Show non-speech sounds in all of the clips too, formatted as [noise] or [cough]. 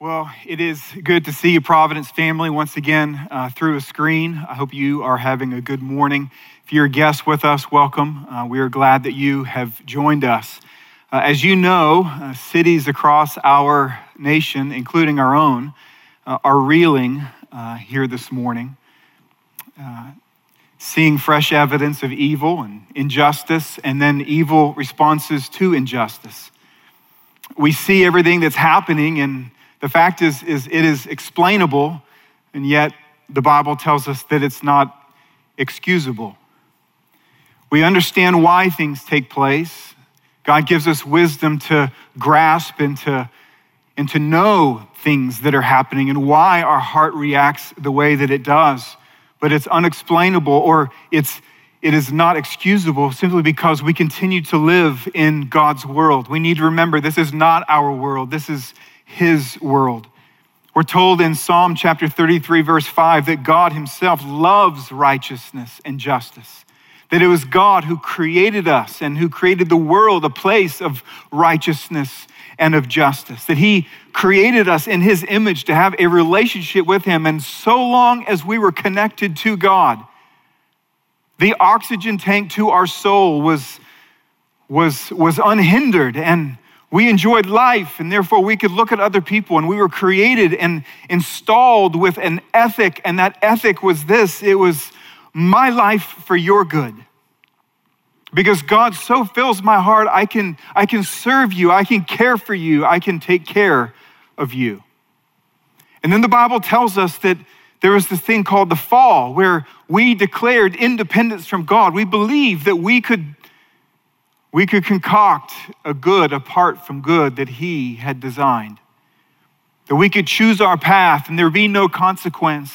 Well, it is good to see you, Providence family, once again uh, through a screen. I hope you are having a good morning. If you're a guest with us, welcome. Uh, we are glad that you have joined us. Uh, as you know, uh, cities across our nation, including our own, uh, are reeling uh, here this morning, seeing fresh evidence of evil and injustice, and then evil responses to injustice. We see everything that's happening and the fact is, is it is explainable, and yet the Bible tells us that it's not excusable. We understand why things take place. God gives us wisdom to grasp and to, and to know things that are happening and why our heart reacts the way that it does. But it's unexplainable or it's, it is not excusable simply because we continue to live in God's world. We need to remember this is not our world, this is his world. We're told in Psalm chapter 33, verse 5, that God himself loves righteousness and justice. That it was God who created us and who created the world a place of righteousness and of justice. That he created us in his image to have a relationship with him. And so long as we were connected to God, the oxygen tank to our soul was, was, was unhindered and we enjoyed life, and therefore we could look at other people, and we were created and installed with an ethic, and that ethic was this it was my life for your good. Because God so fills my heart, I can, I can serve you, I can care for you, I can take care of you. And then the Bible tells us that there was this thing called the fall, where we declared independence from God. We believed that we could we could concoct a good apart from good that He had designed. That we could choose our path and there be no consequence.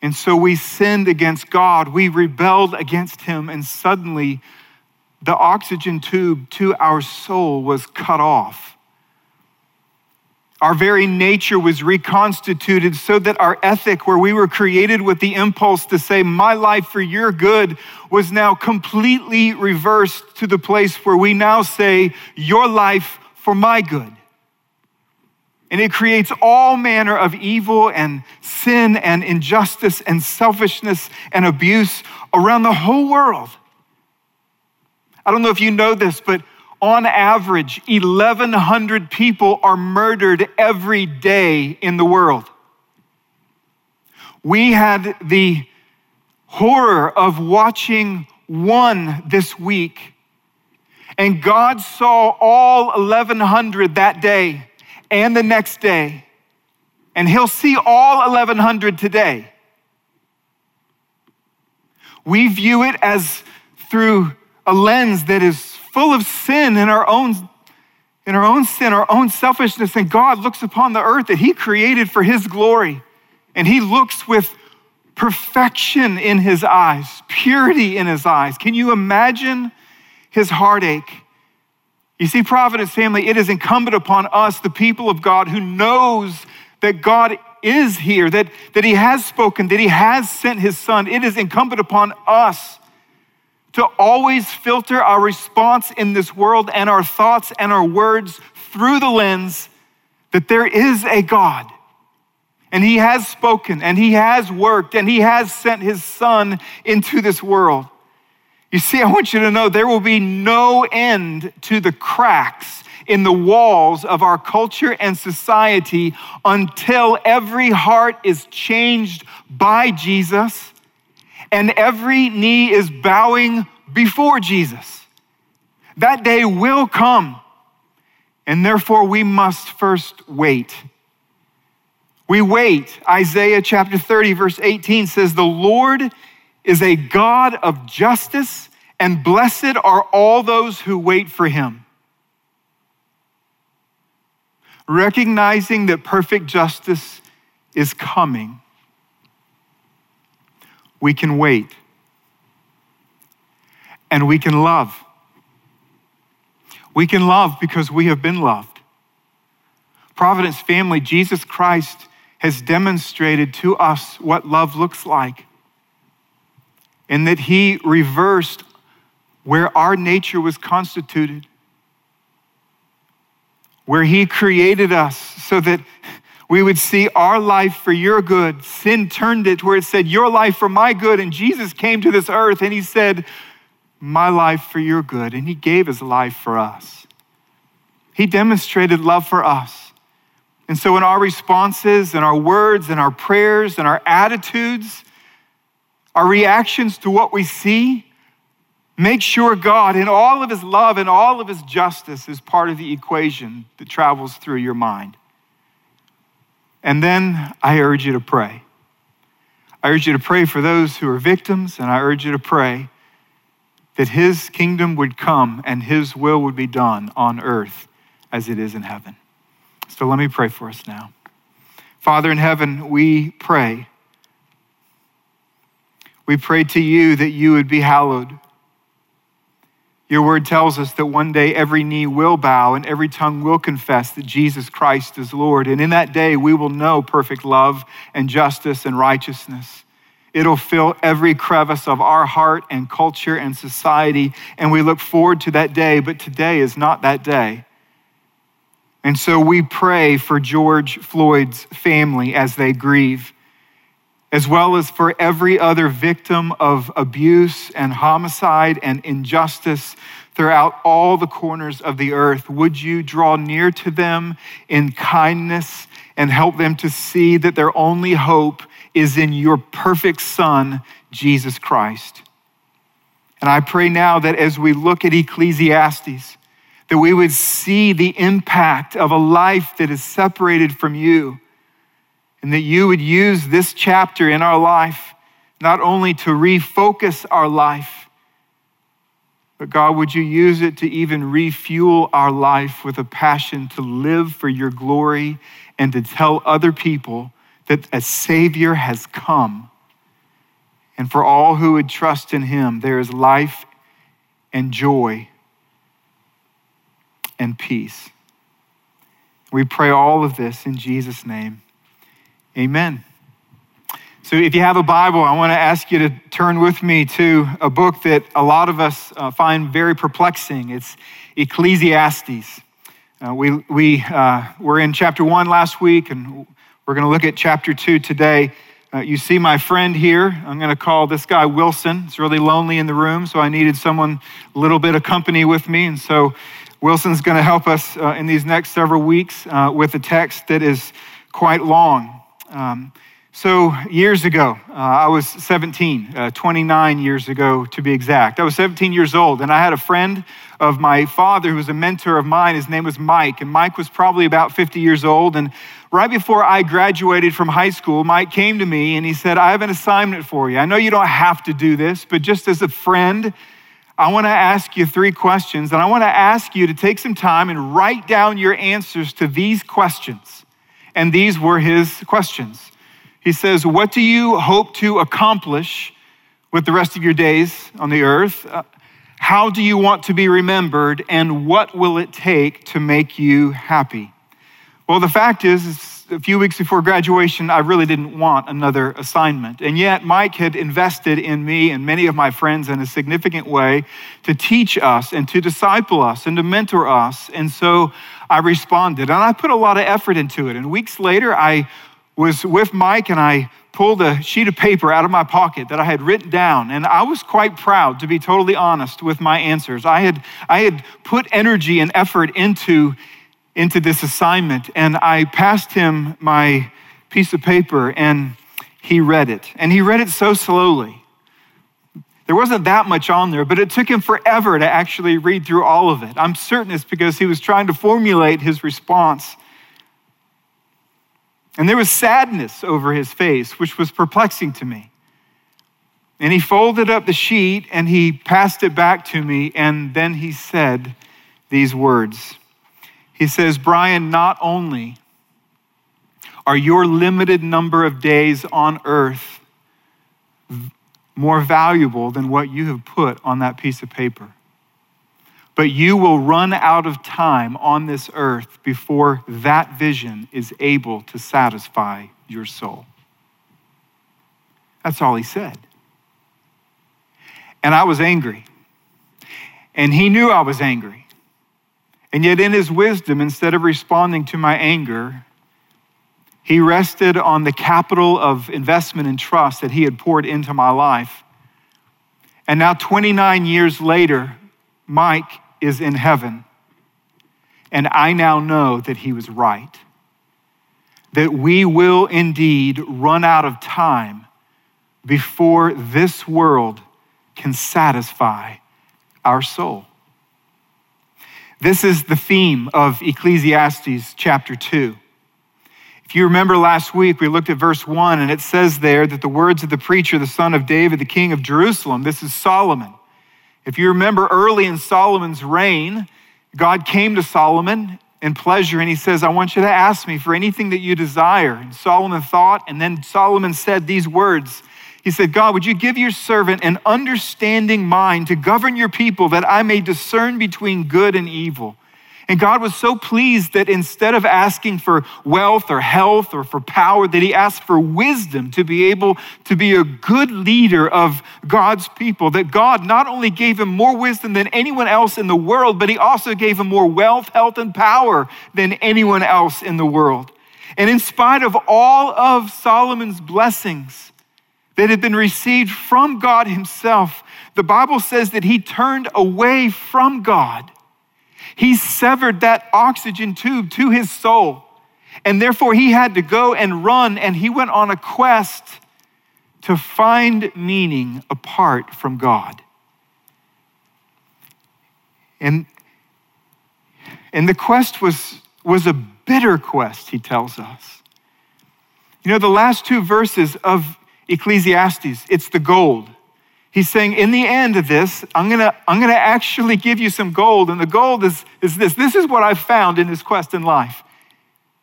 And so we sinned against God. We rebelled against Him, and suddenly the oxygen tube to our soul was cut off. Our very nature was reconstituted so that our ethic, where we were created with the impulse to say, My life for your good, was now completely reversed to the place where we now say, Your life for my good. And it creates all manner of evil and sin and injustice and selfishness and abuse around the whole world. I don't know if you know this, but on average, 1,100 people are murdered every day in the world. We had the horror of watching one this week, and God saw all 1,100 that day and the next day, and He'll see all 1,100 today. We view it as through a lens that is full of sin in our own in our own sin, our own selfishness, and God looks upon the earth that He created for His glory. And He looks with perfection in His eyes, purity in His eyes. Can you imagine His heartache? You see, Providence family, it is incumbent upon us, the people of God, who knows that God is here, that, that He has spoken, that He has sent His Son. It is incumbent upon us to always filter our response in this world and our thoughts and our words through the lens that there is a God. And he has spoken and he has worked and he has sent his son into this world. You see, [laughs] I want you to know there will be no end to the cracks in the walls of our culture and society until every heart is changed by Jesus and every knee is bowing before Jesus. That day will come, and therefore we must first wait. We wait. Isaiah chapter 30, verse 18 says, The Lord is a God of justice, and blessed are all those who wait for him. Recognizing that perfect justice is coming we can wait and we can love. We can love because we have been loved. Providence family, Jesus Christ has demonstrated to us what love looks like, and that He reversed where our nature was constituted. where He created us so that we would see our life for your good. Sin turned it where it said, Your life for my good. And Jesus came to this earth and He said, My life for your good. And He gave His life for us. He demonstrated love for us. And so, in our responses and our words and our prayers and our attitudes, our reactions to what we see, make sure God, in all of His love and all of His justice, is part of the equation that travels through your mind. And then I urge you to pray. I urge you to pray for those who are victims, and I urge you to pray that His kingdom would come and His will would be done on earth as it is in heaven. So let me pray for us now. Father in heaven, we pray. We pray to you that you would be hallowed. Your word tells us that one day every knee will bow and every tongue will confess that Jesus Christ is Lord. And in that day, we will know perfect love and justice and righteousness. It'll fill every crevice of our heart and culture and society. And we look forward to that day, but today is not that day. And so we pray for George Floyd's family as they grieve, as well as for every other victim of abuse and homicide and injustice throughout all the corners of the earth. Would you draw near to them in kindness and help them to see that their only hope is in your perfect Son, Jesus Christ? And I pray now that as we look at Ecclesiastes, that we would see the impact of a life that is separated from you, and that you would use this chapter in our life not only to refocus our life, but God, would you use it to even refuel our life with a passion to live for your glory and to tell other people that a Savior has come. And for all who would trust in him, there is life and joy and peace. We pray all of this in Jesus' name. Amen. So, if you have a Bible, I want to ask you to turn with me to a book that a lot of us uh, find very perplexing. It's Ecclesiastes. Uh, we we uh, were in chapter one last week, and we're going to look at chapter two today. Uh, you see my friend here. I'm going to call this guy Wilson. It's really lonely in the room, so I needed someone a little bit of company with me. And so Wilson's going to help us uh, in these next several weeks uh, with a text that is quite long. Um, so, years ago, uh, I was 17, uh, 29 years ago to be exact. I was 17 years old, and I had a friend of my father who was a mentor of mine. His name was Mike, and Mike was probably about 50 years old. And right before I graduated from high school, Mike came to me and he said, I have an assignment for you. I know you don't have to do this, but just as a friend, I want to ask you three questions, and I want to ask you to take some time and write down your answers to these questions. And these were his questions. He says, What do you hope to accomplish with the rest of your days on the earth? Uh, how do you want to be remembered? And what will it take to make you happy? Well, the fact is, is a few weeks before graduation, I really didn't want another assignment. And yet, Mike had invested in me and many of my friends in a significant way to teach us and to disciple us and to mentor us. And so I responded and I put a lot of effort into it. And weeks later, I was with Mike and I pulled a sheet of paper out of my pocket that I had written down, and I was quite proud, to be totally honest, with my answers. I had, I had put energy and effort into into this assignment. And I passed him my piece of paper and he read it. And he read it so slowly. There wasn't that much on there, but it took him forever to actually read through all of it. I'm certain it's because he was trying to formulate his response. And there was sadness over his face, which was perplexing to me. And he folded up the sheet and he passed it back to me, and then he said these words he says, Brian, not only are your limited number of days on earth more valuable than what you have put on that piece of paper, but you will run out of time on this earth before that vision is able to satisfy your soul. That's all he said. And I was angry. And he knew I was angry. And yet, in his wisdom, instead of responding to my anger, he rested on the capital of investment and trust that he had poured into my life. And now, 29 years later, Mike is in heaven. And I now know that he was right. That we will indeed run out of time before this world can satisfy our soul. This is the theme of Ecclesiastes chapter 2. If you remember last week, we looked at verse 1, and it says there that the words of the preacher, the son of David, the king of Jerusalem, this is Solomon. If you remember early in Solomon's reign, God came to Solomon in pleasure and he says, I want you to ask me for anything that you desire. And Solomon thought, and then Solomon said these words he said, God, would you give your servant an understanding mind to govern your people that I may discern between good and evil? And God was so pleased that instead of asking for wealth or health or for power, that he asked for wisdom to be able to be a good leader of God's people. That God not only gave him more wisdom than anyone else in the world, but he also gave him more wealth, health, and power than anyone else in the world. And in spite of all of Solomon's blessings, that had been received from God Himself, the Bible says that he turned away from God. He severed that oxygen tube to his soul. And therefore, he had to go and run, and he went on a quest to find meaning apart from God. And, and the quest was, was a bitter quest, he tells us. You know, the last two verses of Ecclesiastes, it's the gold. He's saying, in the end of this, I'm gonna, I'm gonna actually give you some gold. And the gold is, is this. This is what I've found in this quest in life.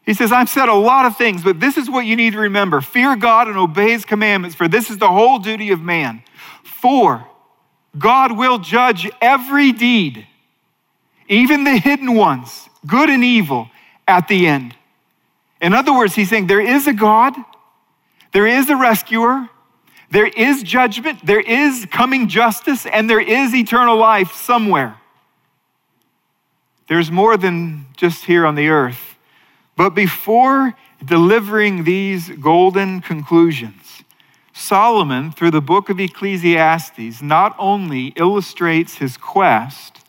He says, I've said a lot of things, but this is what you need to remember fear God and obey his commandments, for this is the whole duty of man. For God will judge every deed, even the hidden ones, good and evil, at the end. In other words, he's saying there is a God, there is a rescuer, there is judgment, there is coming justice, and there is eternal life somewhere. There's more than just here on the earth. But before delivering these golden conclusions, Solomon, through the book of Ecclesiastes, not only illustrates his quest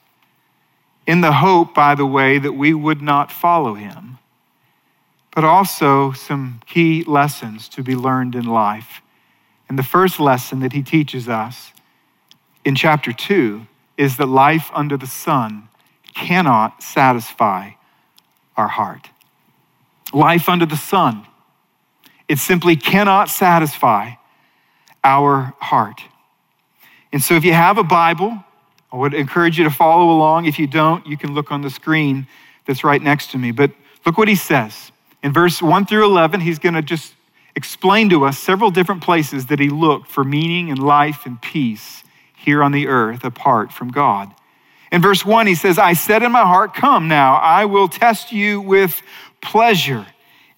in the hope, by the way, that we would not follow him, but also some key lessons to be learned in life. And the first lesson that he teaches us in chapter 2 is that life under the sun cannot satisfy our heart. Life under the sun, it simply cannot satisfy our heart. And so if you have a Bible, I would encourage you to follow along. If you don't, you can look on the screen that's right next to me. But look what he says. In verse 1 through 11, he's going to just explain to us several different places that he looked for meaning and life and peace here on the earth apart from God. In verse 1, he says, I said in my heart, Come now, I will test you with pleasure.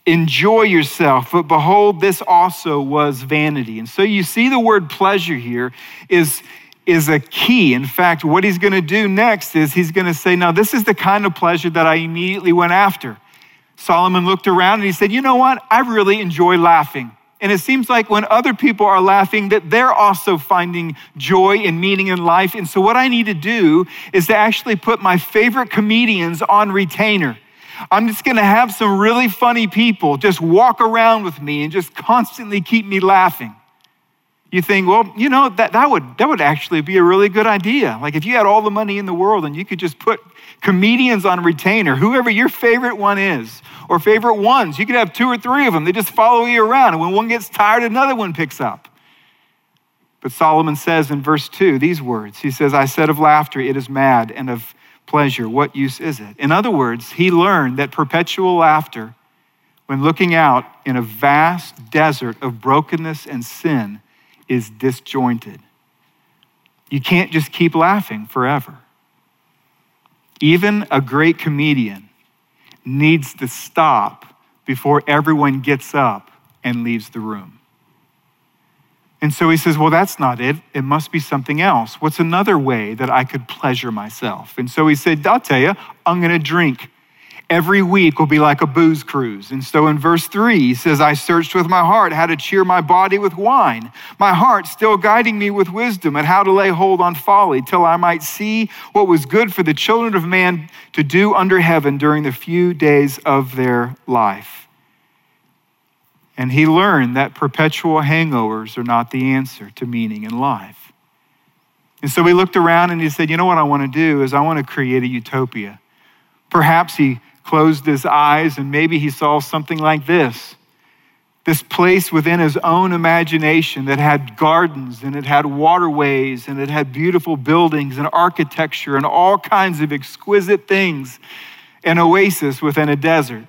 Enjoy yourself. But behold, this also was vanity. And so you see the word pleasure here is, is a key. In fact, what he's going to do next is he's going to say, Now, this is the kind of pleasure that I immediately went after. Solomon looked around and he said, You know what? I really enjoy laughing. And it seems like when other people are laughing, that they're also finding joy and meaning in life. And so, what I need to do is to actually put my favorite comedians on retainer. I'm just gonna have some really funny people just walk around with me and just constantly keep me laughing. You think, well, you know, that, that, would, that would actually be a really good idea. Like if you had all the money in the world and you could just put comedians on retainer, whoever your favorite one is, or favorite ones. You could have two or three of them. They just follow you around. And when one gets tired, another one picks up. But Solomon says in verse 2 these words He says, I said of laughter, it is mad, and of pleasure, what use is it? In other words, he learned that perpetual laughter, when looking out in a vast desert of brokenness and sin, is disjointed. You can't just keep laughing forever. Even a great comedian needs to stop before everyone gets up and leaves the room. And so he says, Well, that's not it. It must be something else. What's another way that I could pleasure myself? And so he said, I'll tell you, I'm going to drink. Every week will be like a booze cruise. And so in verse three, he says, I searched with my heart how to cheer my body with wine, my heart still guiding me with wisdom and how to lay hold on folly, till I might see what was good for the children of man to do under heaven during the few days of their life. And he learned that perpetual hangovers are not the answer to meaning in life. And so he looked around and he said, You know what I want to do is I want to create a utopia. Perhaps he closed his eyes and maybe he saw something like this this place within his own imagination that had gardens and it had waterways and it had beautiful buildings and architecture and all kinds of exquisite things an oasis within a desert,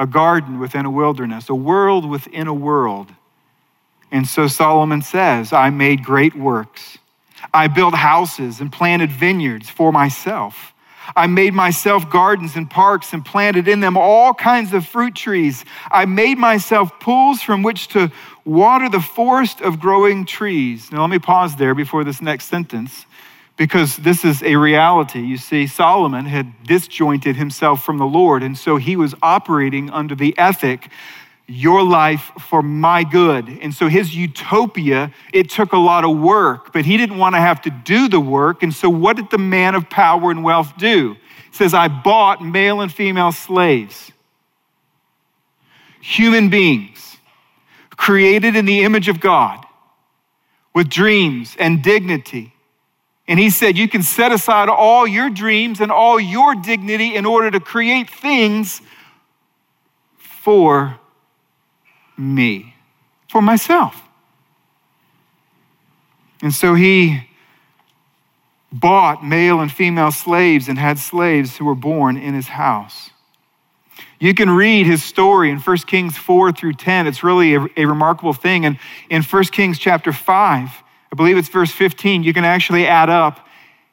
a garden within a wilderness, a world within a world. And so Solomon says, I made great works. I built houses and planted vineyards for myself. I made myself gardens and parks and planted in them all kinds of fruit trees. I made myself pools from which to water the forest of growing trees. Now, let me pause there before this next sentence because this is a reality. You see, Solomon had disjointed himself from the Lord, and so he was operating under the ethic your life for my good. And so his utopia, it took a lot of work, but he didn't want to have to do the work. And so what did the man of power and wealth do? It says, I bought male and female slaves, human beings created in the image of God with dreams and dignity. And he said, You can set aside all your dreams and all your dignity in order to create things for me for myself. And so he bought male and female slaves and had slaves who were born in his house. You can read his story in 1 Kings 4 through 10. It's really a, a, remarkable thing. And in 1 Kings chapter 5, I believe it's verse 15, you can actually add up.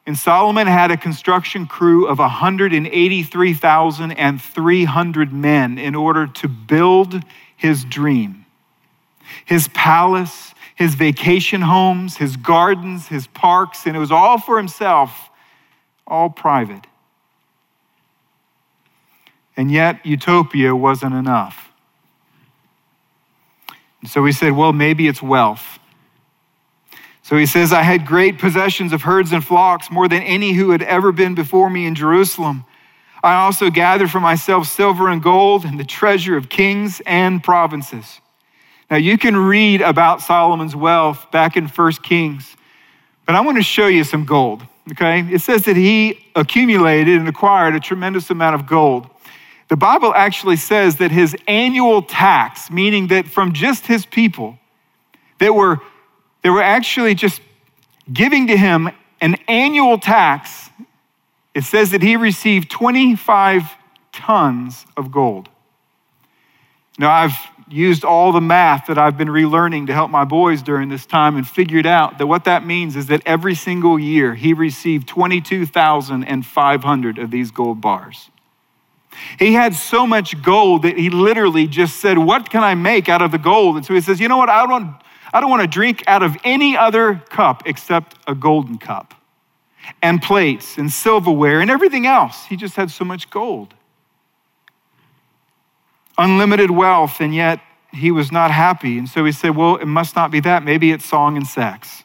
And Solomon had a construction crew of 183,300 men in order to build his dream. His palace, his vacation homes, his gardens, his parks, and it was all for himself, all private. And yet, utopia wasn't enough. And so he said, Well, maybe it's wealth. So he says, I had great possessions of herds and flocks, more than any who had ever been before me in Jerusalem. I also gathered for myself silver and gold and the treasure of kings and provinces. Now, you can read about Solomon's wealth back in 1 Kings, but I want to show you some gold, okay? It says that he accumulated and acquired a tremendous amount of gold. The Bible actually says that his annual tax, meaning that from just his people, that were, they were actually just giving to him an annual tax it says that he received 25 tons of gold. Now, I've used all the math that I've been relearning to help my boys during this time and figured out that what that means is that every single year he received 22,500 of these gold bars. He had so much gold that he literally just said, What can I make out of the gold? And so he says, You know what? I don't, I don't want to drink out of any other cup except a golden cup and plates and silverware and everything else. He just had so much gold. Unlimited wealth, and yet he was not happy. And so he said, Well, it must not be that. Maybe it's song and sex.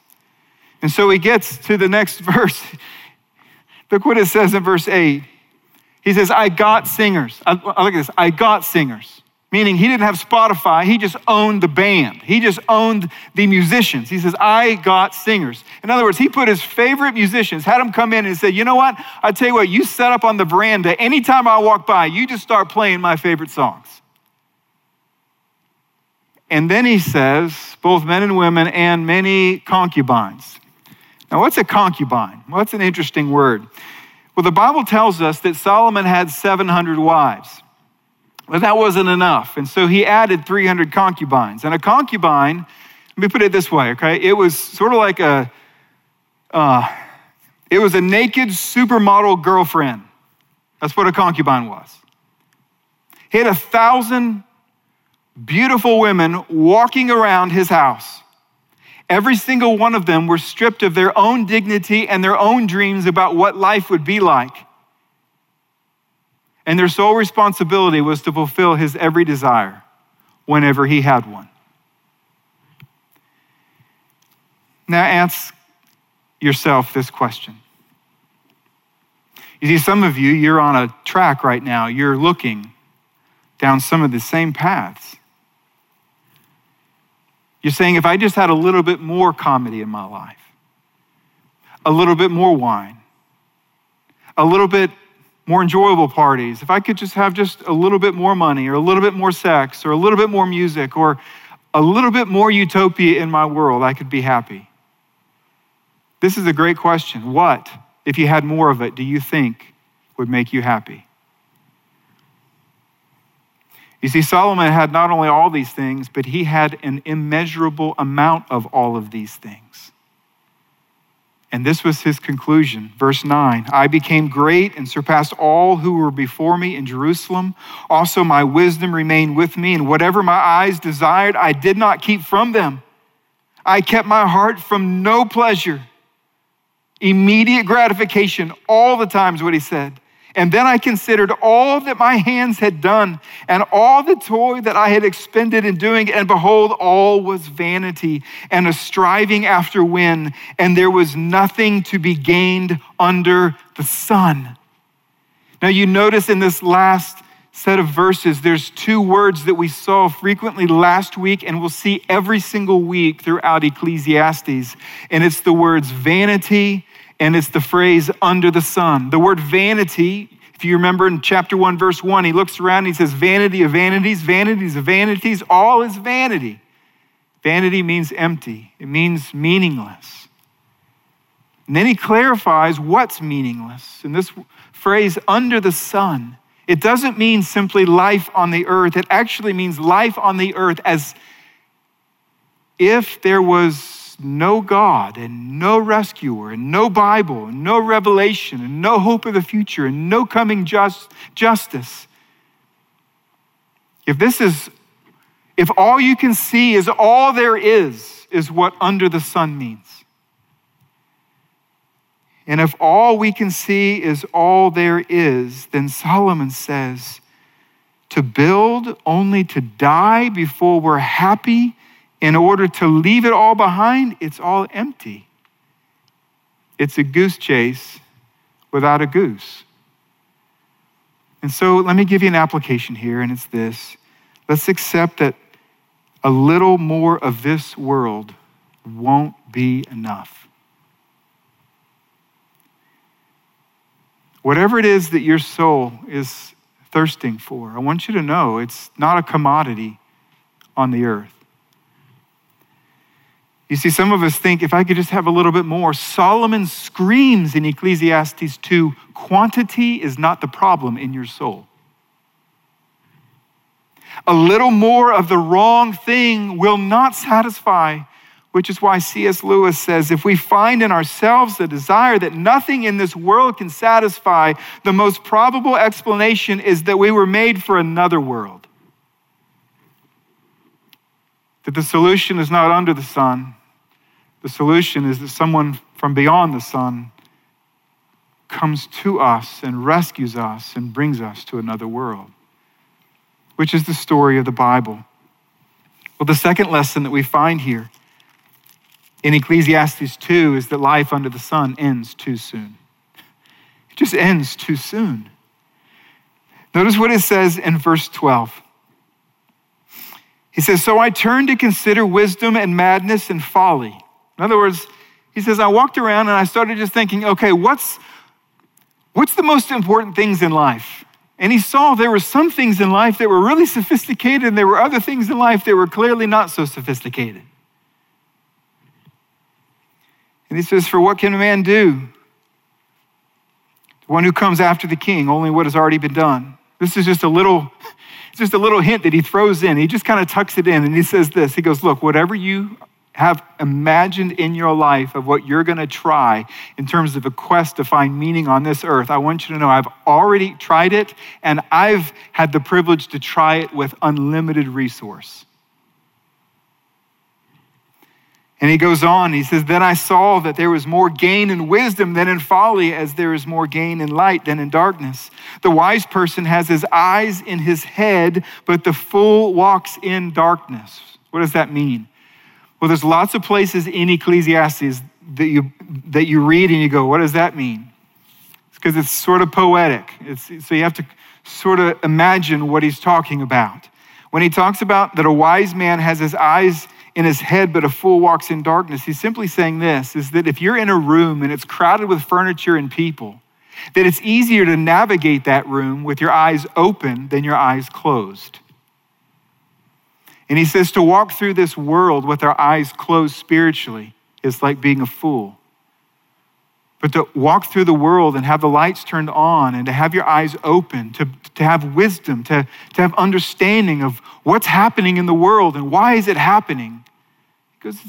And so he gets to the next [laughs] verse. Look what it says in verse 8. He says, I got singers. I, look at this. I got singers meaning he didn't have Spotify, he just owned the band. He just owned the musicians. He says, I got singers. In other words, he put his favorite musicians, had them come in and said, You know what? I tell you what, you set up on the veranda. Anytime I walk by, you just start playing my favorite songs. And then he says, both men and women and many concubines. Now, what's a concubine? Well, that's an interesting word. Well, the Bible tells us that Solomon had 700 wives. But that wasn't enough. And so he added 300 concubines. And a concubine, let me put it this way, okay? It was sort of like a, uh, it was a naked supermodel girlfriend. That's what a concubine was. He had a thousand beautiful women walking around his house Every single one of them were stripped of their own dignity and their own dreams about what life would be like. And their sole responsibility was to fulfill his every desire whenever he had one. Now, ask yourself this question. You see, some of you, you're on a track right now, you're looking down some of the same paths. You're saying, if I just had a little bit more comedy in my life, a little bit more wine, a little bit more enjoyable parties, if I could just have just a little bit more money or a little bit more sex or a little bit more music or a little bit more utopia in my world, I could be happy. This is a great question. What, if you had more of it, do you think would make you happy? You see, Solomon had not only all these things, but he had an immeasurable amount of all of these things. And this was his conclusion. Verse 9 I became great and surpassed all who were before me in Jerusalem. Also, my wisdom remained with me, and whatever my eyes desired, I did not keep from them. I kept my heart from no pleasure. Immediate gratification all the times, what he said. And then I considered all that my hands had done and all the toil that I had expended in doing. And behold, all was vanity and a striving after wind, and there was nothing to be gained under the sun. Now, you notice in this last set of verses, there's two words that we saw frequently last week and we'll see every single week throughout Ecclesiastes. And it's the words vanity and it's the phrase under the sun. The word vanity, if you remember in chapter 1, verse 1, he looks around and he says, Vanity of vanities, vanities of vanities, all is vanity. Vanity means empty, it means meaningless. And then he clarifies what's meaningless. In this phrase, under the sun, it doesn't mean simply life on the earth, it actually means life on the earth as if there was no God and no rescuer and no Bible and no revelation and no hope of the future and no coming just, justice. If this is, if all you can see is all there is, is what under the sun means. And if all we can see is all there is, then Solomon says, to build only to die before we're happy in order to leave it all behind, it's all empty. It's a goose chase without a goose. And so let me give you an application here, and it's this. Let's accept that a little more of this world won't be enough. Whatever it is that your soul is thirsting for, I want you to know it's not a commodity on the earth. You see, some of us think if I could just have a little bit more. Solomon screams in Ecclesiastes 2 quantity is not the problem in your soul. A little more of the wrong thing will not satisfy, which is why C.S. Lewis says if we find in ourselves the desire that nothing in this world can satisfy, the most probable explanation is that we were made for another world. That the solution is not under the sun, the solution is that someone from beyond the sun comes to us and rescues us and brings us to another world, which is the story of the Bible. Well, the second lesson that we find here in Ecclesiastes 2 is that life under the sun ends too soon. It just ends too soon. Notice what it says in verse 12. He says, So I turned to consider wisdom and madness and folly. In other words, he says, I walked around and I started just thinking, okay, what's, what's the most important things in life? And he saw there were some things in life that were really sophisticated, and there were other things in life that were clearly not so sophisticated. And he says, For what can a man do? The one who comes after the king, only what has already been done. This is just a little, [laughs] just a little hint that he throws in. He just kind of tucks it in and he says this. He goes, Look, whatever you have imagined in your life of what you're going to try in terms of a quest to find meaning on this earth, I want you to know I've already tried it and I've had the privilege to try it with unlimited resource. And he goes on, he says, Then I saw that there was more gain in wisdom than in folly, as there is more gain in light than in darkness. The wise person has his eyes in his head, but the fool walks in darkness. What does that mean? Well, there's lots of places in Ecclesiastes that you, that you read and you go, What does that mean? It's because it's sort of poetic. It's, so you have to sort of imagine what he's talking about. When he talks about that a wise man has his eyes in his head, but a fool walks in darkness. He's simply saying this is that if you're in a room and it's crowded with furniture and people, that it's easier to navigate that room with your eyes open than your eyes closed. And he says to walk through this world with our eyes closed spiritually is like being a fool. But to walk through the world and have the lights turned on and to have your eyes open, to, to have wisdom, to, to have understanding of what's happening in the world and why is it happening, because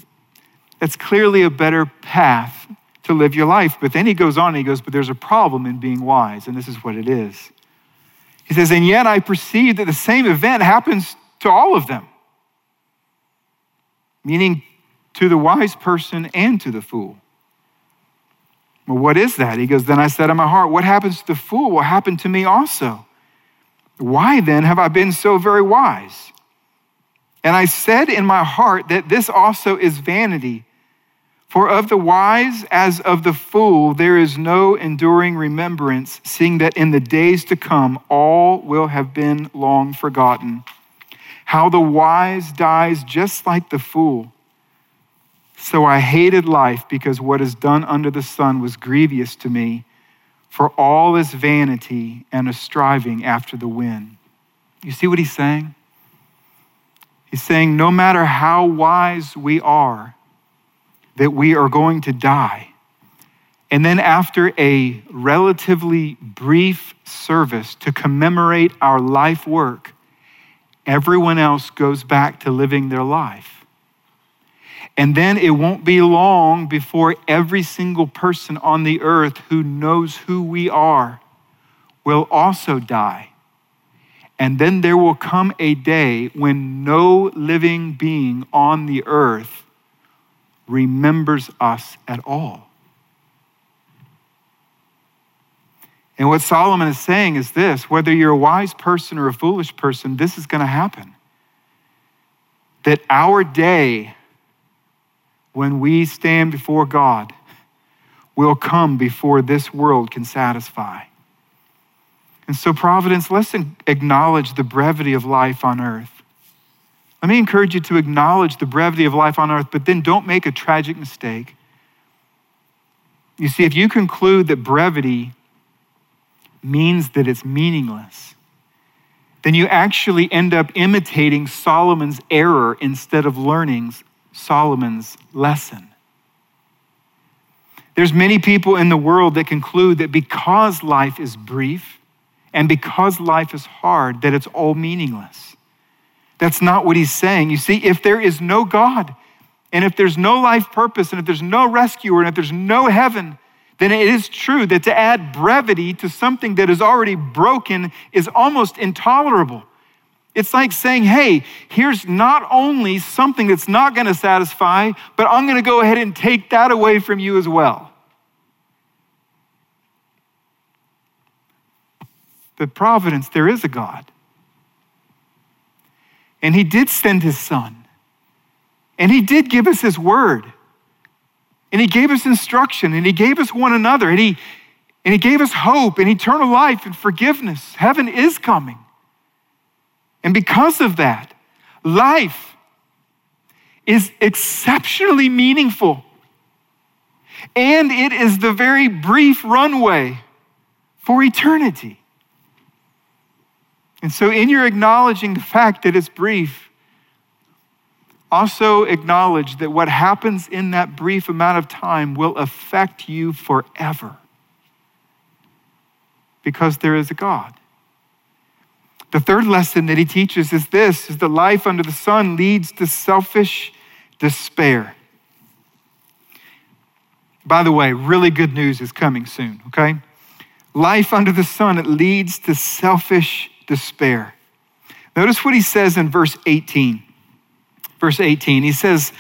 that's clearly a better path to live your life. But then he goes on and he goes, But there's a problem in being wise, and this is what it is. He says, And yet I perceive that the same event happens to all of them, meaning to the wise person and to the fool. Well, what is that? He goes, Then I said in my heart, What happens to the fool will happen to me also. Why then have I been so very wise? And I said in my heart that this also is vanity. For of the wise as of the fool, there is no enduring remembrance, seeing that in the days to come all will have been long forgotten. How the wise dies just like the fool. So I hated life because what is done under the sun was grievous to me, for all is vanity and a striving after the wind. You see what he's saying? He's saying, no matter how wise we are, that we are going to die. And then, after a relatively brief service to commemorate our life work, everyone else goes back to living their life. And then it won't be long before every single person on the earth who knows who we are will also die. And then there will come a day when no living being on the earth remembers us at all. And what Solomon is saying is this whether you're a wise person or a foolish person, this is going to happen. That our day, when we stand before God, will come before this world can satisfy. And so, Providence, let's acknowledge the brevity of life on earth. Let me encourage you to acknowledge the brevity of life on earth, but then don't make a tragic mistake. You see, if you conclude that brevity means that it's meaningless, then you actually end up imitating Solomon's error instead of learning Solomon's lesson. There's many people in the world that conclude that because life is brief, and because life is hard, that it's all meaningless. That's not what he's saying. You see, if there is no God, and if there's no life purpose, and if there's no rescuer, and if there's no heaven, then it is true that to add brevity to something that is already broken is almost intolerable. It's like saying, hey, here's not only something that's not going to satisfy, but I'm going to go ahead and take that away from you as well. But providence, there is a God. And He did send His Son. And He did give us His word. And He gave us instruction. And He gave us one another. And He, and he gave us hope and eternal life and forgiveness. Heaven is coming. And because of that, life is exceptionally meaningful. And it is the very brief runway for eternity. And so, in your acknowledging the fact that it's brief, also acknowledge that what happens in that brief amount of time will affect you forever because there is a God. The third lesson that he teaches is this is that life under the sun leads to selfish despair. By the way, really good news is coming soon, okay? Life under the sun, it leads to selfish despair. Notice what he says in verse 18. Verse 18, he says,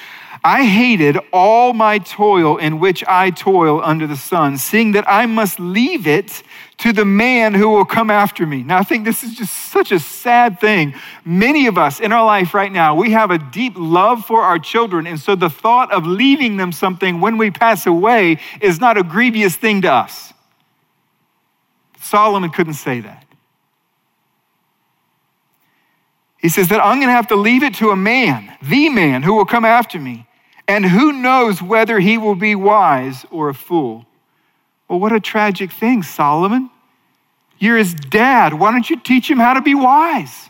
I hated all my toil in which I toil under the sun, seeing that I must leave it to the man who will come after me. Now, I think this is just such a sad thing. Many of us in our life right now, we have a deep love for our children. And so the thought of leaving them something when we pass away is not a grievous thing to us. Solomon couldn't say that. He says that I'm going to have to leave it to a man, the man who will come after me. And who knows whether he will be wise or a fool? Well, what a tragic thing, Solomon. You're his dad. Why don't you teach him how to be wise?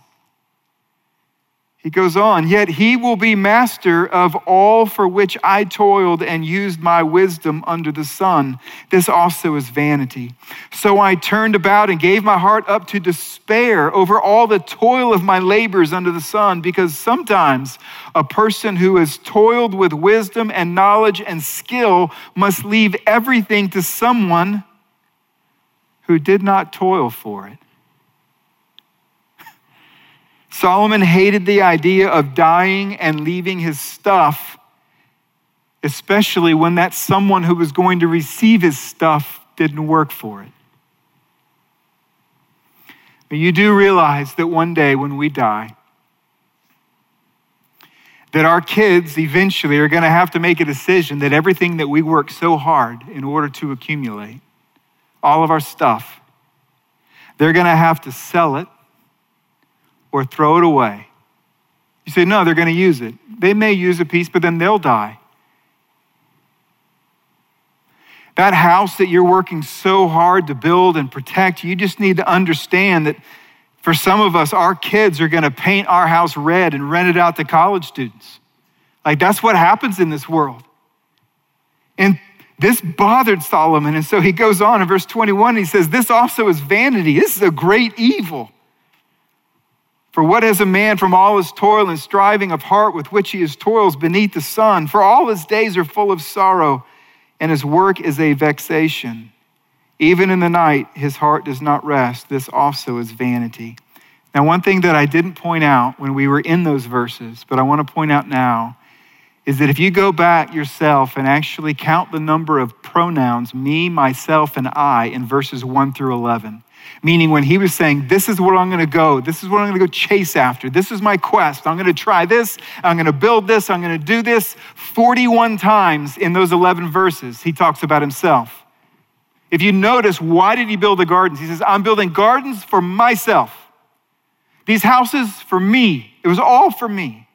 He goes on, yet he will be master of all for which I toiled and used my wisdom under the sun. This also is vanity. So I turned about and gave my heart up to despair over all the toil of my labors under the sun, because sometimes a person who has toiled with wisdom and knowledge and skill must leave everything to someone who did not toil for it. Solomon hated the idea of dying and leaving his stuff, especially when that someone who was going to receive his stuff didn't work for it. But you do realize that one day when we die, that our kids eventually are going to have to make a decision that everything that we work so hard in order to accumulate, all of our stuff, they're going to have to sell it or throw it away. You say, no, they're going to use it. They may use a piece, but then they'll die. That house that you're working so hard to build and protect, you just need to understand that for some of us, our kids are going to paint our house red and rent it out to college students. Like that's what happens in this world. And this bothered Solomon. And so he goes on in verse 21, he says, This also is vanity. This is a great evil. For what has a man from all his toil and striving of heart with which he is toils beneath the sun? For all his days are full of sorrow, and his work is a vexation. Even in the night, his heart does not rest. This also is vanity. Now, one thing that I didn't point out when we were in those verses, but I want to point out now, is that if you go back yourself and actually count the number of pronouns, me, myself, and I, in verses 1 through 11, Meaning, when he was saying, This is where I'm going to go, this is what I'm going to go chase after, this is my quest, I'm going to try this, I'm going to build this, I'm going to do this. 41 times in those 11 verses, he talks about himself. If you notice, why did he build the gardens? He says, I'm building gardens for myself. These houses for me. It was all for me.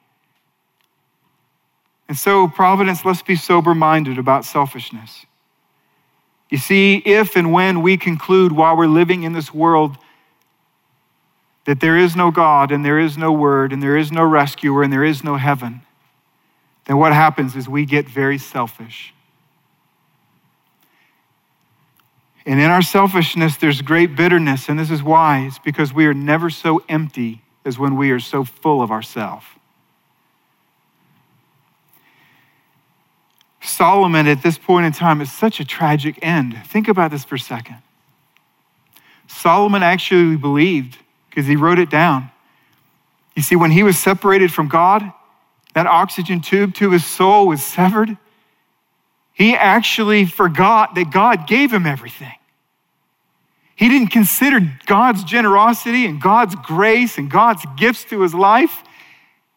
And so, Providence, let's be sober minded about selfishness. You see, if and when we conclude while we're living in this world that there is no God and there is no word and there is no rescuer and there is no heaven, then what happens is we get very selfish. And in our selfishness, there's great bitterness, and this is why. It's because we are never so empty as when we are so full of ourselves. Solomon at this point in time is such a tragic end. Think about this for a second. Solomon actually believed because he wrote it down. You see, when he was separated from God, that oxygen tube to his soul was severed. He actually forgot that God gave him everything. He didn't consider God's generosity and God's grace and God's gifts to his life.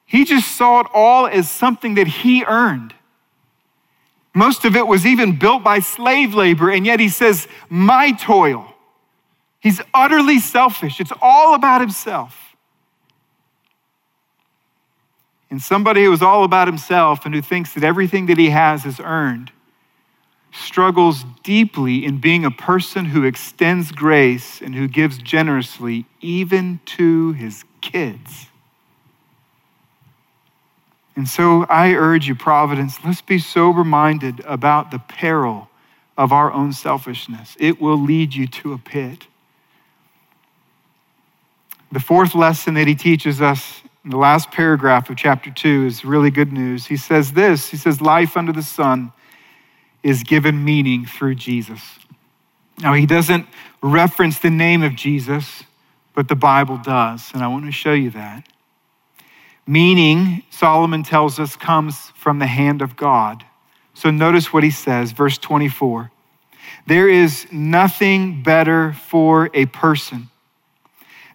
He just saw it all as something that he earned. Most of it was even built by slave labor, and yet he says, My toil. He's utterly selfish. It's all about himself. And somebody who is all about himself and who thinks that everything that he has is earned struggles deeply in being a person who extends grace and who gives generously even to his kids. And so I urge you, Providence, let's be sober minded about the peril of our own selfishness. It will lead you to a pit. The fourth lesson that he teaches us in the last paragraph of chapter 2 is really good news. He says this He says, Life under the sun is given meaning through Jesus. Now, he doesn't reference the name of Jesus, but the Bible does. And I want to show you that. Meaning, Solomon tells us, comes from the hand of God. So notice what he says, verse 24. There is nothing better for a person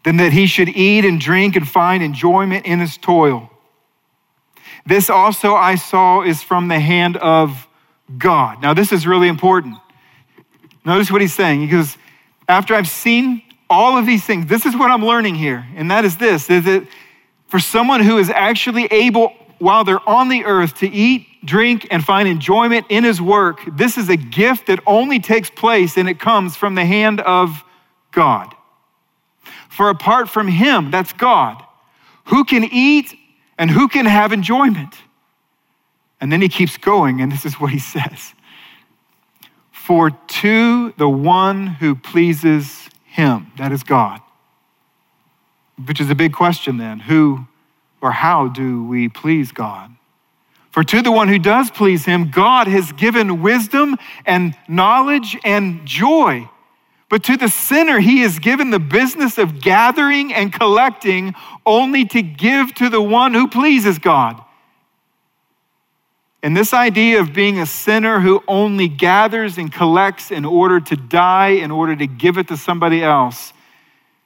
than that he should eat and drink and find enjoyment in his toil. This also I saw is from the hand of God. Now, this is really important. Notice what he's saying. He goes, after I've seen all of these things, this is what I'm learning here. And that is this is that for someone who is actually able, while they're on the earth, to eat, drink, and find enjoyment in his work, this is a gift that only takes place and it comes from the hand of God. For apart from him, that's God, who can eat and who can have enjoyment? And then he keeps going, and this is what he says For to the one who pleases him, that is God. Which is a big question then. Who or how do we please God? For to the one who does please him, God has given wisdom and knowledge and joy. But to the sinner, he has given the business of gathering and collecting only to give to the one who pleases God. And this idea of being a sinner who only gathers and collects in order to die, in order to give it to somebody else,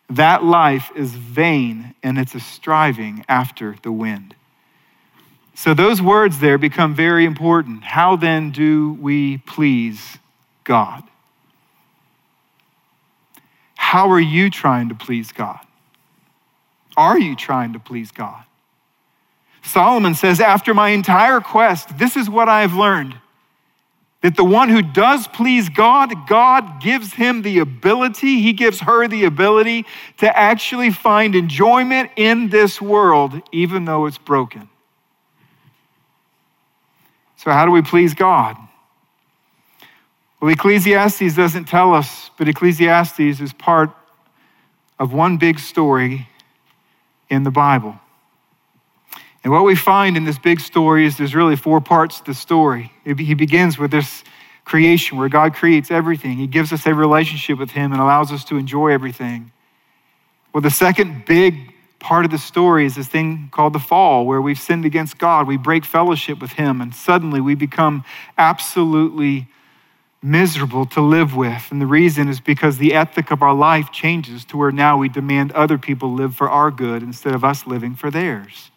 that life is vain and it's a striving after the wind. So those words there become very important. How then do we please God? How are you trying to please God? Are you trying to please God? Solomon says, After my entire quest, this is what I have learned that the one who does please God, God gives him the ability, he gives her the ability to actually find enjoyment in this world, even though it's broken. So, how do we please God? Well, Ecclesiastes doesn't tell us, but Ecclesiastes is part of one big story in the Bible. And what we find in this big story is there's really four parts to the story. He begins with this creation where God creates everything. He gives us a relationship with Him and allows us to enjoy everything. Well, the second big part of the story is this thing called the fall, where we've sinned against God. We break fellowship with Him, and suddenly we become absolutely miserable to live with. And the reason is because the ethic of our life changes to where now we demand other people live for our good instead of us living for theirs.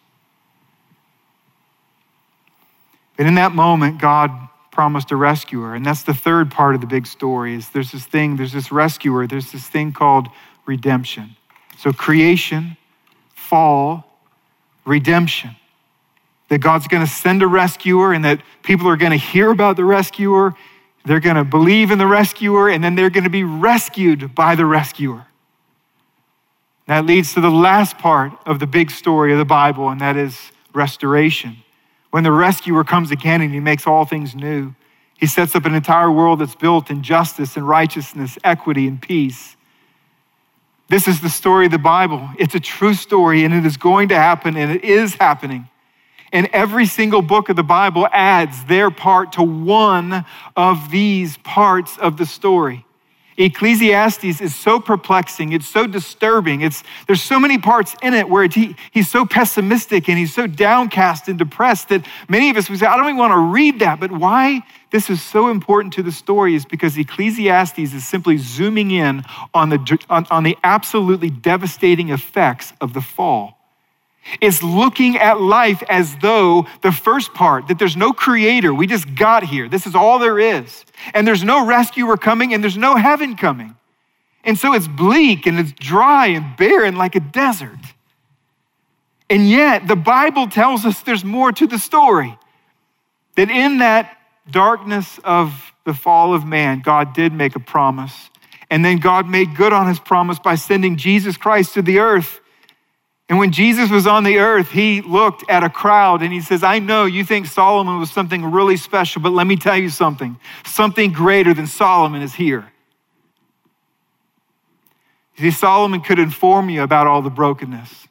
And in that moment, God promised a rescuer. And that's the third part of the big story is there's this thing, there's this rescuer, there's this thing called redemption. So creation, fall, redemption. That God's going to send a rescuer and that people are going to hear about the rescuer they're going to believe in the rescuer, and then they're going to be rescued by the rescuer. That leads to the last part of the big story of the Bible, and that is restoration. When the rescuer comes again and he makes all things new, he sets up an entire world that's built in justice and righteousness, equity and peace. This is the story of the Bible. It's a true story, and it is going to happen, and it is happening. And every single book of the Bible adds their part to one of these parts of the story. Ecclesiastes is so perplexing, it's so disturbing. It's, there's so many parts in it where he, he's so pessimistic and he's so downcast and depressed that many of us would say, I don't even want to read that. But why this is so important to the story is because Ecclesiastes is simply zooming in on the, on, on the absolutely devastating effects of the fall is looking at life as though the first part, that there's no creator, we just got here. This is all there is. And there's no rescuer coming and there's no heaven coming. And so it's bleak and it's dry and barren like a desert. And yet, the Bible tells us there's more to the story. That in that darkness of the fall of man, God did make a promise. And then God made good on his promise by sending Jesus Christ to the earth and when Jesus was on the earth, he looked at a crowd and he says, I know you think Solomon was something really special, but let me tell you something. Something greater than Solomon is here. You see, Solomon could inform you about all the brokenness,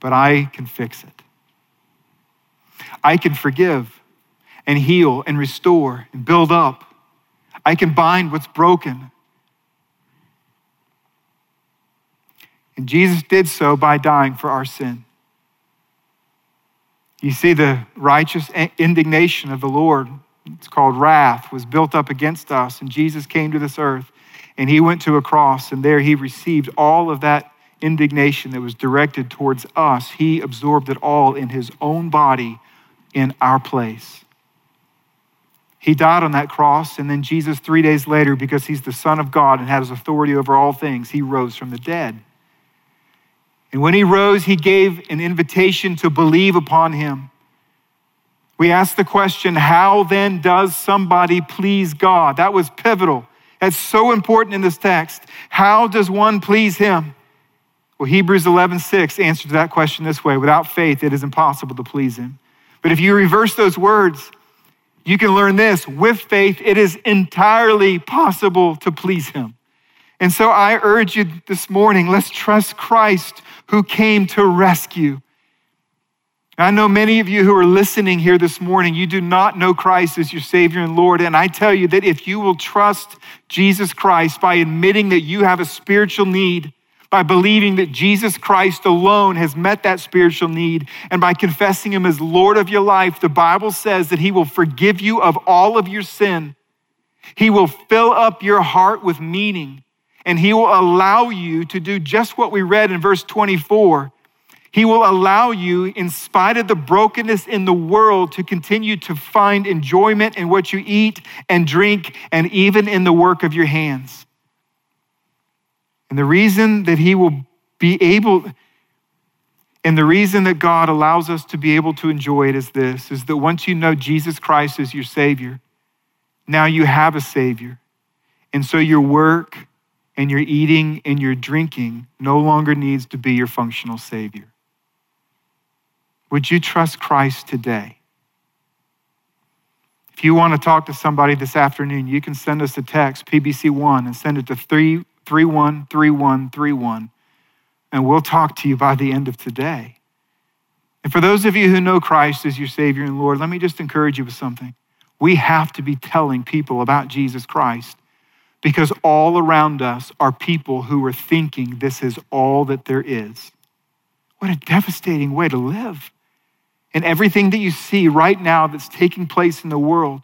but I can fix it. I can forgive and heal and restore and build up. I can bind what's broken And Jesus did so by dying for our sin. You see, the righteous indignation of the Lord, it's called wrath, was built up against us. And Jesus came to this earth and he went to a cross, and there he received all of that indignation that was directed towards us. He absorbed it all in his own body in our place. He died on that cross, and then Jesus, three days later, because he's the Son of God and has authority over all things, he rose from the dead. And when he rose, he gave an invitation to believe upon him. We ask the question, how then does somebody please God? That was pivotal. That's so important in this text. How does one please him? Well, Hebrews 11, 6 answers that question this way without faith, it is impossible to please him. But if you reverse those words, you can learn this with faith, it is entirely possible to please him. And so I urge you this morning, let's trust Christ who came to rescue. I know many of you who are listening here this morning, you do not know Christ as your Savior and Lord. And I tell you that if you will trust Jesus Christ by admitting that you have a spiritual need, by believing that Jesus Christ alone has met that spiritual need, and by confessing Him as Lord of your life, the Bible says that He will forgive you of all of your sin. He will fill up your heart with meaning and He will allow you to do just what we read in verse 24. He will allow you, in spite of the brokenness in the world, to continue to find enjoyment in what you eat and drink and even in the work of your hands. And the reason that He will be able, and the reason that God allows us to be able to enjoy it is this is that once you know Jesus Christ is your Savior, now you have a Savior. And so your work, and your eating and your drinking no longer needs to be your functional Savior. Would you trust Christ today? If you want to talk to somebody this afternoon, you can send us a text, PBC1, and send it to 313131, and we'll talk to you by the end of today. And for those of you who know Christ as your Savior and Lord, let me just encourage you with something. We have to be telling people about Jesus Christ because all around us are people who are thinking this is all that there is. What a devastating way to live. And everything that you see right now that's taking place in the world,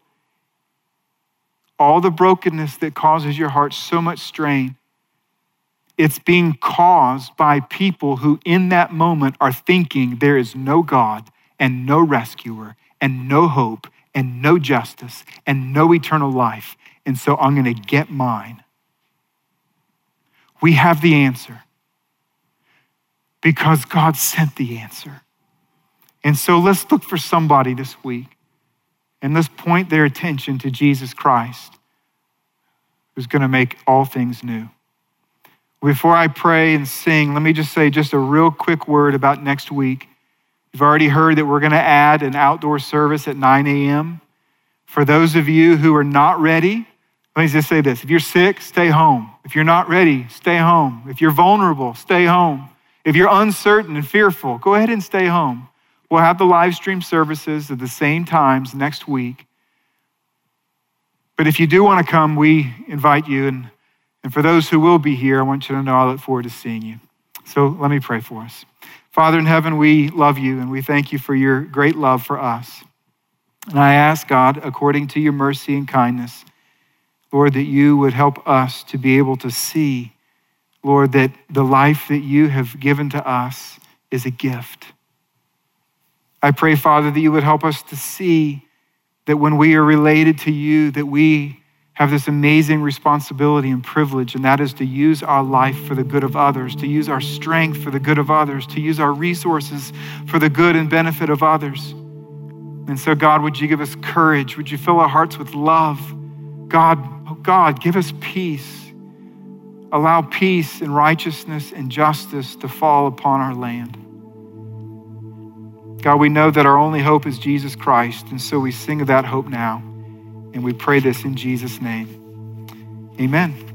all the brokenness that causes your heart so much strain, it's being caused by people who, in that moment, are thinking there is no God and no rescuer and no hope and no justice and no eternal life and so I'm going to get mine. We have the answer because God sent the answer. And so let's look for somebody this week and let's point their attention to Jesus Christ, who's going to make all things new. Before I pray and sing, let me just say just a real quick word about next week. You've already heard that we're going to add an outdoor service at 9 a.m. For those of you who are not ready, let me just say this if you're sick, stay home. If you're not ready, stay home. If you're vulnerable, stay home. If you're uncertain and fearful, go ahead and stay home. We'll have the live stream services at the same times next week. But if you do want to come, we invite you. And, and for those who will be here, I want you to know I look forward to seeing you. So let me pray for us. Father in heaven, we love you and we thank you for your great love for us. And I ask, God, according to your mercy and kindness, Lord, that you would help us to be able to see, Lord, that the life that you have given to us is a gift. I pray, Father, that you would help us to see that when we are related to you, that we have this amazing responsibility and privilege, and that is to use our life for the good of others, to use our strength for the good of others, to use our resources for the good and benefit of others. And so, God, would you give us courage? Would you fill our hearts with love? God, God, give us peace. Allow peace and righteousness and justice to fall upon our land. God, we know that our only hope is Jesus Christ, and so we sing of that hope now. And we pray this in Jesus' name. Amen.